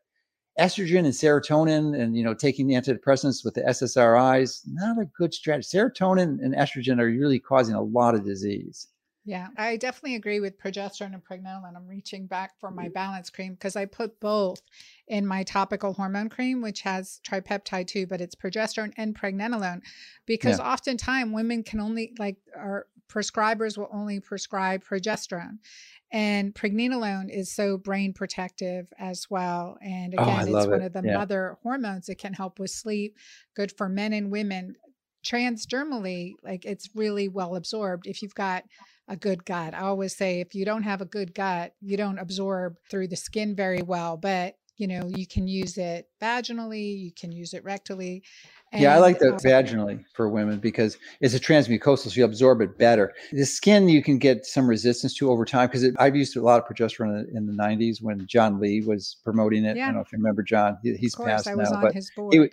estrogen and serotonin and you know taking the antidepressants with the ssris not a good strategy serotonin and estrogen are really causing a lot of disease Yeah, I definitely agree with progesterone and pregnenolone. I'm reaching back for my mm. balance cream because I put both in my topical hormone cream, which has tripeptide too, but it's progesterone and pregnenolone because yeah. oftentimes women can only like our prescribers will only prescribe progesterone. And pregnenolone is so brain protective as well. And oh, again, oh, it's one it. of the yeah. mother hormones that can help with sleep, good for men and women. Transdermally, like it's really well absorbed if you've got a good gut. I always say if you don't have a good gut, you don't absorb through the skin very well, but you know, you can use it vaginally, you can use it rectally. And, yeah, I like the uh, vaginally for women because it's a transmucosal, so you absorb it better. The skin you can get some resistance to over time because I've used a lot of progesterone in the, 90s when John Lee was promoting it. Yeah. I don't know if you remember John. He, he's course, passed I was now, on but his board. He,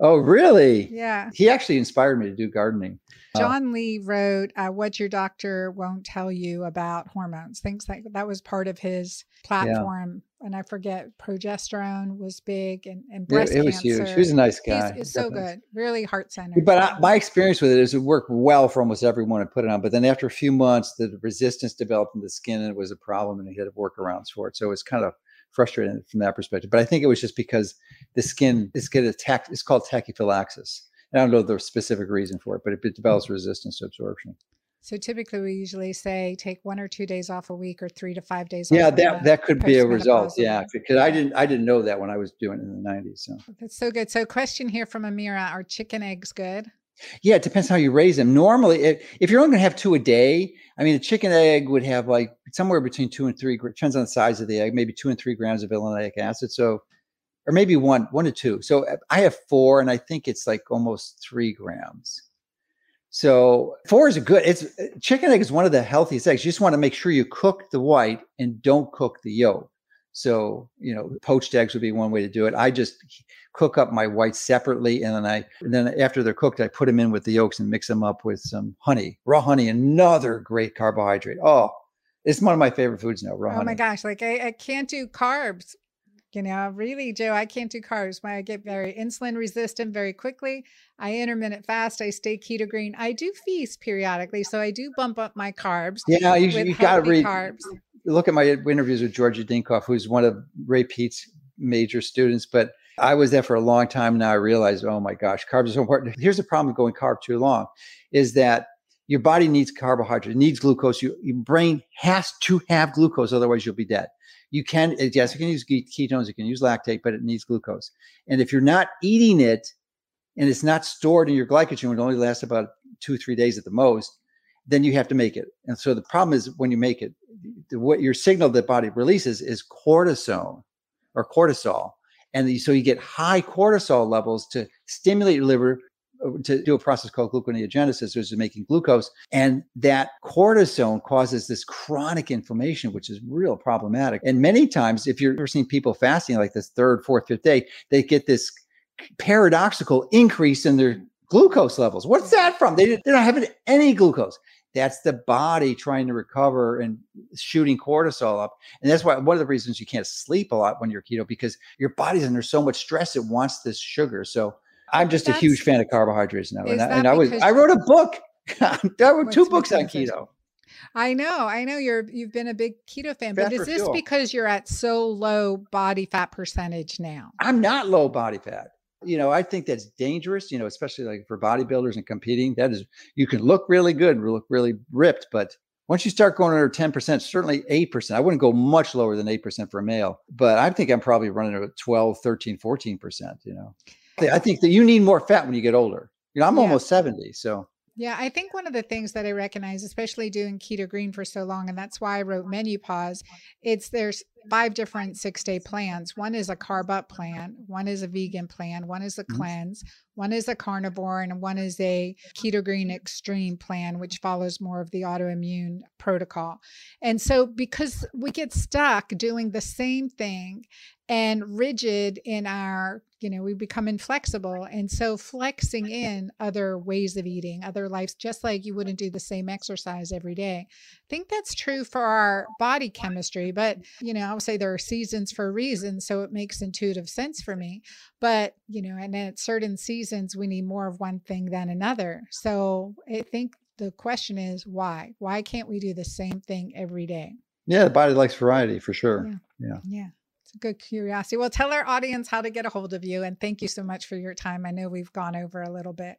oh, really? Yeah. He actually inspired me to do gardening. Uh, John uh, Lee wrote uh, "What Your Doctor Won't Tell You About Hormones." Things like that was part of his platform. And I forget progesterone was big and, and breast it, it was cancer. huge. He was a nice guy. He's, so good, really heart centered. But I, my experience with it is it worked well for almost everyone I put it on. But then after a few months, the resistance developed in the skin and it was a problem, and he had workarounds for it. So it's kind of frustrating from that perspective. But I think it was just because the skin is get attacked. It's called tachyphylaxis And I don't know the specific reason for it, but it, it develops mm. resistance to absorption. So typically, we usually say take one or two days off a week, or three to five days. Off. Yeah, that that could be a result. Yeah, because I didn't I didn't know that when I was doing it in the '90s. So that's so good. So, question here from Amira: Are chicken eggs good? Yeah, it depends how you raise them. Normally, if, if you're only going to have two a day, I mean, a chicken egg would have like somewhere between two and three. Depends on the size of the egg, maybe two and three grams of linoleic acid. So or maybe one, one to two. So uh, I have four, and I think it's like almost three grams. So four is a good. It's chicken egg is one of the healthiest eggs. You just want to make sure you cook the white and don't cook the yolk. So you know, poached eggs would be one way to do it. I just cook up my whites separately, and then I and then after they're cooked, I put them in with the yolks and mix them up with some honey, raw honey, another great carbohydrate. Oh, it's one of my favorite foods now. Raw oh honey. oh honey. my gosh, like I, I can't do carbs you know, really, Joe, I can't do carbs. Why? I get very insulin resistant very quickly. I intermittent fast. I stay keto green. I do feast periodically, so I do bump up my carbs. Yeah, you, you got to read. Carbs. Look at my interviews with Georgi Dinkov, who's one of Ray Peat's major students. But I was there for a long time. Now I realize, oh my gosh, carbs are so important. Here's the problem with going carb too long, is that your body needs carbohydrates, needs glucose. You, your brain has to have glucose, otherwise you'll be dead you can uh, yes you can use ketones you can use lactate but it needs glucose. And if you're not eating it and it's not stored in your glycogen it only lasts about two three days at the most then you have to make it. And so the problem is when you make it what your signal that body releases is cortisone or cortisol. And so you get high cortisol levels to stimulate your liver to do a process called gluconeogenesis, which is making glucose. And that cortisone causes this chronic inflammation, which is real problematic. And many times, if you're ever seeing people fasting like this third, fourth, fifth day, they get this paradoxical increase in their glucose levels. What's that from? They, they're not having any glucose. That's the body trying to recover and shooting cortisol up. And that's why one of the reasons you can't sleep a lot when you're keto because your body's under so much stress, it wants this sugar. So I'm just a huge fan of carbohydrates now, and, I, and I was I wrote a book. I wrote two books on keto. I know, I know you're you've been a big keto fan, fat but is this fuel. because you're at so low body fat percentage now? I'm not low body fat. You know, I think that's dangerous, you know, especially like for bodybuilders and competing. That is you can look really good, look really ripped, but once you start going under 10%, certainly 8%, I wouldn't go much lower than 8% for a male, but I think I'm probably running at 12, 13, 14%, you know. I think that you need more fat when you get older. You know, I'm yeah. almost 70. So, yeah, I think one of the things that I recognize, especially doing keto green for so long, and that's why I wrote MenuPause, it's there's five different six day plans. One is a carb up plan, one is a vegan plan, one is a mm-hmm. cleanse, one is a carnivore, and one is a keto green extreme plan, which follows more of the autoimmune protocol. And so, because we get stuck doing the same thing and rigid in our you know we become inflexible and so flexing in other ways of eating other lives just like you wouldn't do the same exercise every day i think that's true for our body chemistry but you know I would say there are seasons for a reason so it makes intuitive sense for me but you know and at certain seasons we need more of one thing than another so i think the question is why? Why can't we do the same thing every day? Yeah, the body likes variety for sure. Yeah. Yeah. Yeah. Good curiosity. Well, tell our audience how to get a hold of you. And thank you so much for your time. I know we've gone over a little bit.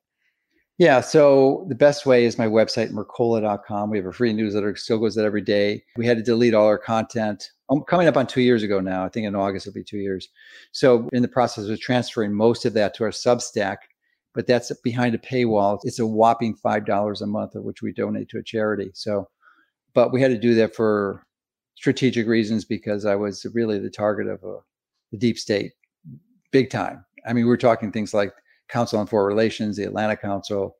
Yeah, so the best way is my website, mercola.com. We have a free newsletter, still goes out every day. We had to delete all our content. I'm coming up on two years ago now. I think in August it'll be two years. So in the process of transferring most of that to our Substack, but that's behind a paywall. It's a whopping five dollars a month, of which we donate to a charity. So, but we had to do that for strategic reasons because I was really the target of a, the deep state, big time. I mean, we're talking things like Council on Foreign Relations, the Atlantic Council,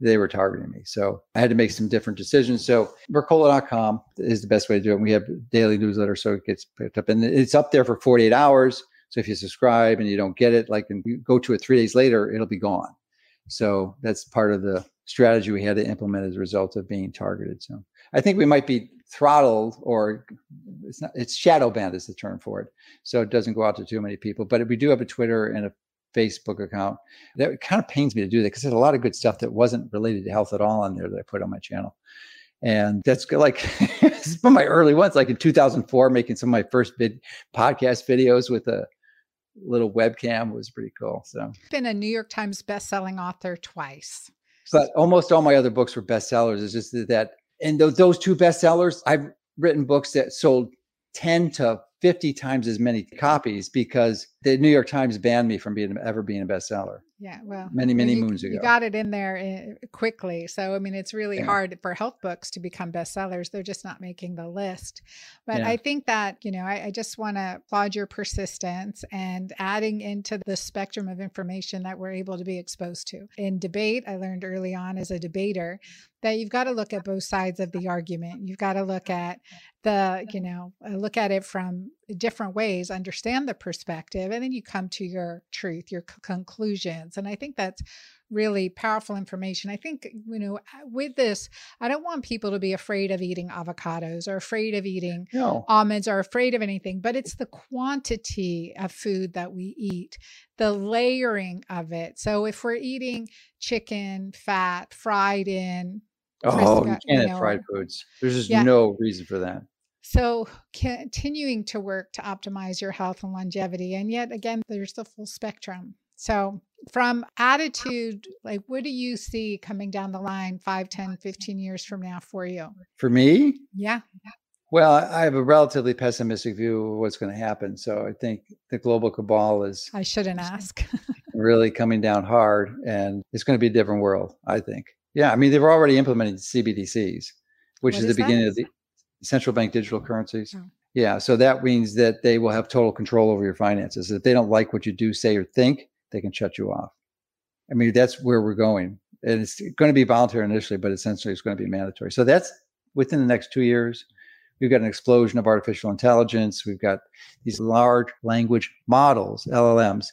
they were targeting me. So I had to make some different decisions. So Mercola.com is the best way to do it. We have daily newsletter, so it gets picked up and it's up there for 48 hours. So if you subscribe and you don't get it, like and you go to it three days later, it'll be gone. So that's part of the strategy we had to implement as a result of being targeted. So I think we might be throttled or it's not it's shadow banned is the term for it. So it doesn't go out to too many people. But we do have a Twitter and a Facebook account. That kind of pains me to do that because there's a lot of good stuff that wasn't related to health at all on there that I put on my channel. And that's like from my early ones, like in 2004, making some of my first vid podcast videos with a little webcam was pretty cool. So, been a New York Times best-selling author twice. But almost all my other books were bestsellers. It's just that, and those, those two bestsellers, I've written books that sold 10 to 50 times as many copies because the New York Times banned me from being ever being a bestseller. Yeah, well, many many you, moons ago. You got it in there eh, quickly. So I mean, it's really Yeah. hard for health books to become bestsellers. They're just not making the list. But Yeah. I think that you know, I, I just want to applaud your persistence and adding into the spectrum of information that we're able to be exposed to. In debate, I learned early on as a debater that you've got to look at both sides of the argument. You've got to look at the you know uh, look at it from different ways understand the perspective and then you come to your truth your c- and i think that's really powerful information i think you know uh, with this i don't want people to be afraid of eating avocados or afraid of eating No. almonds or afraid of anything but it's the quantity of food that we eat the layering of it so if we're eating chicken fat fried in Oh, Crisco, you you can't know, have fried foods. There's just Yeah. no reason for that. So, continuing to work to optimize your health and longevity. And yet again, there's the full spectrum. So, from attitude, like what do you see coming down the line 5, 10, 15 years from now for you? For me, Yeah. well, I have a relatively pessimistic view of what's going to happen. So I think the global cabal is I shouldn't ask. really coming down hard and it's going to be a different world, I think. Yeah, I mean, they've already implemented CBDCs, which is the that? beginning of the central bank digital currencies. Oh. Yeah, so that means that they will have total control over your finances. If they don't like what you do, say, or think, they can shut you off. I mean, that's where we're going. And it's going to be voluntary initially, but essentially it's going to be mandatory. So that's within the next two years. We've got an explosion of artificial intelligence. We've got these large language models, LLMs,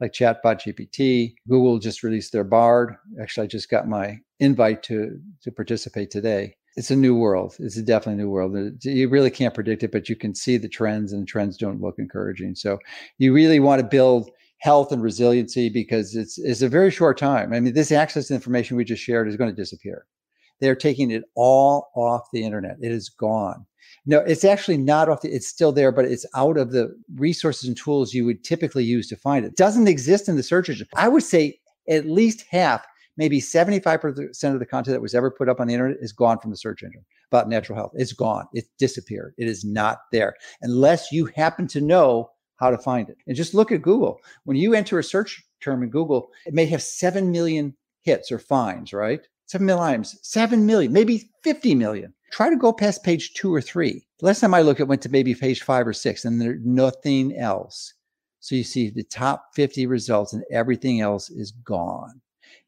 like Chatbot GPT. Google just released their Bard. Actually, I just got my invite to to participate today. It's a new world. It's a definitely new world. You really can't predict it, but you can see the trends, and the trends don't look encouraging. So you really want to build health and resiliency because it's it's a very short time. I mean, this access to information we just shared is going to disappear. They're taking it all off the internet. It is gone. No, it's actually not off the, it's still there, but it's out of the resources and tools you would typically use to find it. It doesn't exist in the search engine. I would say at least half, maybe 75% of the content that was ever put up on the internet is gone from the search engine about natural health. It's gone. It's disappeared. It is not there unless you happen to know how to find it. And just look at Google. When you enter a search term in Google, it may have 7 million hits or finds, right? 7 million items, 7 million, maybe 50 million. Try to go past page two or three. Last time I looked, it went to maybe page five or six, and there's nothing else. So you see the top 50 results, and everything else is gone.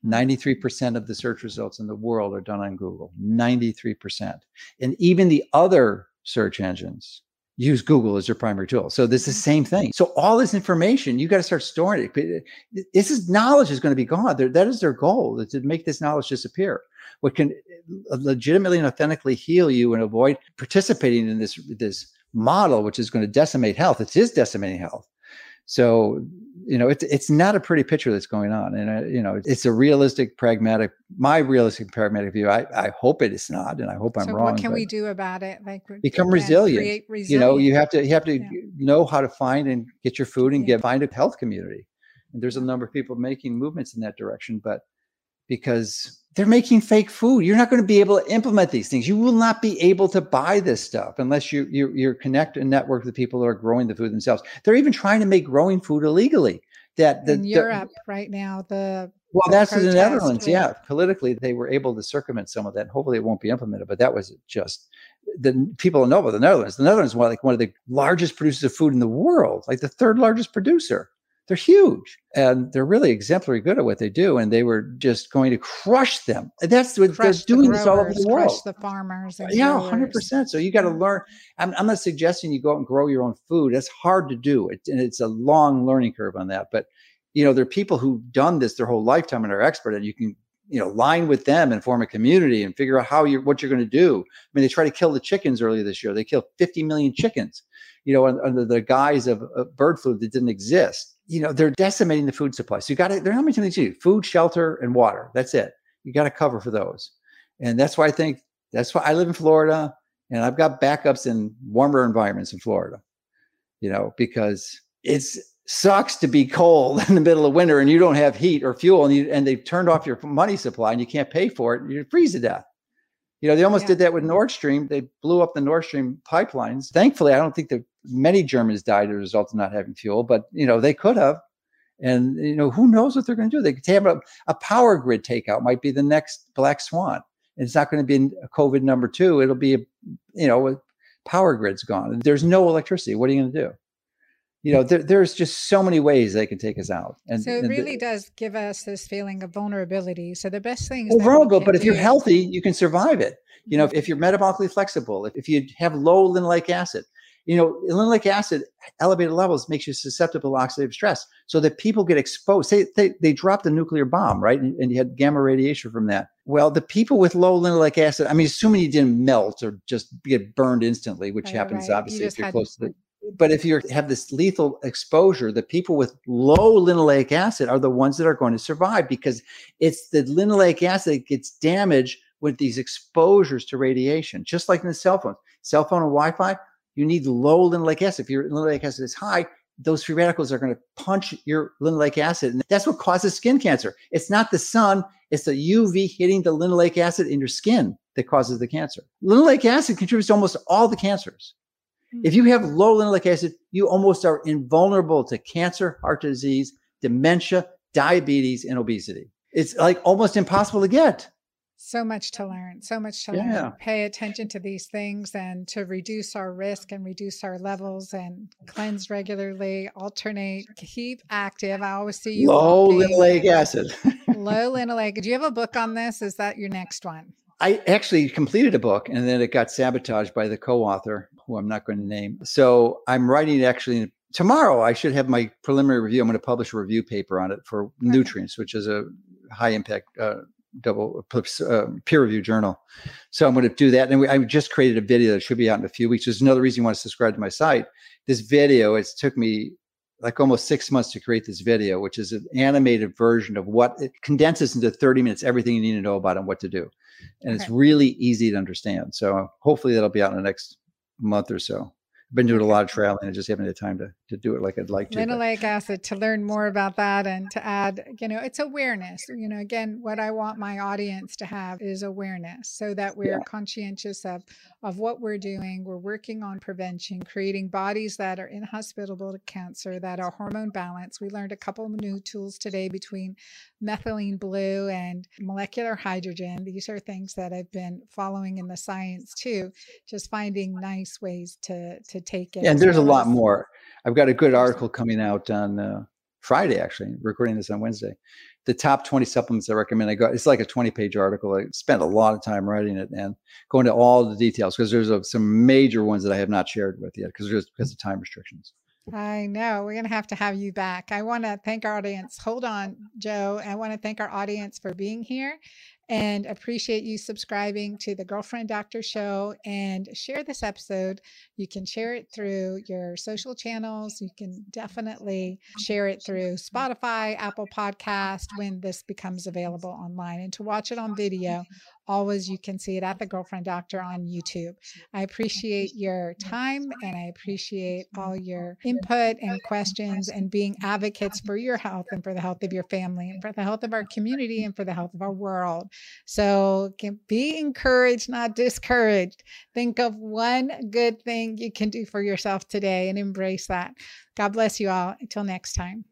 Hmm. 93% of the search results in the world are done on Google. 93%. And even the other search engines use Google as your primary tool. So this is the mm-hmm. same thing. So all this information, you got to start storing it. This is knowledge is going to be gone. That is their goal is to make this knowledge disappear. What can uh, legitimately and authentically heal you and avoid participating in this this model, which is going to decimate health. It is decimating health. So you know, it's it's not a pretty picture that's going on, and uh, you know, it's a realistic, pragmatic. My realistic, pragmatic view. I, I hope it is not, and I hope I'm so wrong. What can we do about it? Like become resilient. resilient. You know, you have to you have to yeah. know how to find and get your food and yeah. get find a health community. And there's a number of people making movements in that direction, but because they're making fake food. You're not going to be able to implement these things. You will not be able to buy this stuff unless you you you connect and network with people that are growing the food themselves. They're even trying to make growing food illegally. That the, in Europe the, right now, the well, that's in the Netherlands. Yeah, politically they were able to circumvent some of that. Hopefully, it won't be implemented. But that was just the people know about the Netherlands. The Netherlands was like one of the largest producers of food in the world, like the third largest producer they're huge and they're really exemplary good at what they do and they were just going to crush them. That's what crush they're doing the growers, this all over the world. the farmers yeah growers. 100% so you got to learn I'm, I'm, not suggesting you go out and grow your own food that's hard to do it, and it's a long learning curve on that but you know there are people who've done this their whole lifetime and are expert and you can you know line with them and form a community and figure out how you what you're going to do. I mean they tried to kill the chickens earlier this year they killed 50 million chickens you know under the guise of, of bird flu that didn't exist you know, they're decimating the food supply. So you got to, there are how many things you do? Food, shelter, and water. That's it. You got to cover for those. And that's why I think that's why I live in Florida and I've got backups in warmer environments in Florida, you know, because it's sucks to be cold in the middle of winter and you don't have heat or fuel and you, and they've turned off your money supply and you can't pay for it. You freeze to death. You know, they almost yeah. did that with Nord Stream. They blew up the Nord Stream pipelines. Thankfully, I don't think that many Germans died as a result of not having fuel, but you know, they could have. And you know, who knows what they're going to do? They could have a, a power grid takeout might be the next black swan. It's not going to be a COVID number two. It'll be a, you know, power grid's gone. There's no electricity. What are you going to do? you know, there, there's just so many ways they can take us out. And so it really the, does give us this feeling of vulnerability. So the best thing is well, vulnerable, but if you're healthy, you can survive it. You know, mm-hmm. if, if you're metabolically flexible, if, if you have low linoleic acid, you know, linoleic acid elevated levels makes you susceptible to oxidative stress. So that people get exposed. Say they, they dropped a nuclear bomb, right? And, and, you had gamma radiation from that. Well, the people with low linoleic acid, I mean, assuming you didn't melt or just get burned instantly, which right, happens right. obviously you if you're close to the but if you have this lethal exposure, the people with low linoleic acid are the ones that are going to survive because it's the linoleic acid that gets damaged with these exposures to radiation, just like in the cell phone. Cell phone and Wi-Fi, you need low linoleic acid. If your linoleic acid is high, those free radicals are going to punch your linoleic acid. And that's what causes skin cancer. It's not the sun, it's the UV hitting the linoleic acid in your skin that causes the cancer. Linoleic acid contributes to almost all the cancers. If hmm. you have low linoleic acid, you almost are invulnerable to cancer, heart disease, dementia, diabetes, and obesity. It's like almost impossible to get. So much to learn, so much to yeah. learn. Pay attention to these things and to reduce our risk and reduce our levels and cleanse regularly, alternate, keep active. I always see you. Low linoleic acid. low linoleic. Do you have a book on this? Is that your next one? I actually completed a book and then it got sabotaged by the co-author, who I'm not going to name. So I'm writing actually tomorrow. I should have my preliminary review. I'm going to publish a review paper on it for Nutrients, which is a high impact uh, double uh, peer review journal. So I'm going to do that. And we, I just created a video that should be out in a few weeks. There's another reason you want to subscribe to my site. This video, it took me like almost six months to create this video, which is an animated version of what it condenses into 30 minutes, everything you need to know about and what to do and okay. it's really easy to understand. So hopefully that'll be out in the next month or so. Been doing a lot of traveling and just haven't had time to, to do it like I'd like to. Linoleic acid to learn more about that and to add, you know, it's awareness. You know, again, what I want my audience to have is awareness so that we're yeah. conscientious of of what we're doing. We're working on prevention, creating bodies that are inhospitable to cancer, that are hormone balanced. We learned a couple of new tools today between methylene blue and molecular hydrogen. These are things that I've been following in the science too, just finding nice ways to to take it. Yeah, and there's well a lot more. I've got a good article coming out on uh, Friday, actually, recording this on Wednesday. The top 20 supplements I recommend. I got it's like a 20 page article. I spent a lot of time writing it and going to all the details because there's a, some major ones that I have not shared with yet because just because of time restrictions. I know. We're going to have to have you back. I want to thank our audience. Hold on, Joe. I want to thank our audience for being here. And appreciate you subscribing to the Girlfriend Doctor Show and share this episode. You can share it through your social channels. You can definitely share it through Spotify, Apple Podcast when this becomes available online. And to watch it on video, always you can see it at the girlfriend doctor on youtube i appreciate your time and i appreciate all your input and questions and being advocates for your health and for the health of your family and for the health of our community and for the health of our world so be encouraged not discouraged. Think of one good thing you can do for yourself today and embrace that. God bless you all. Until next time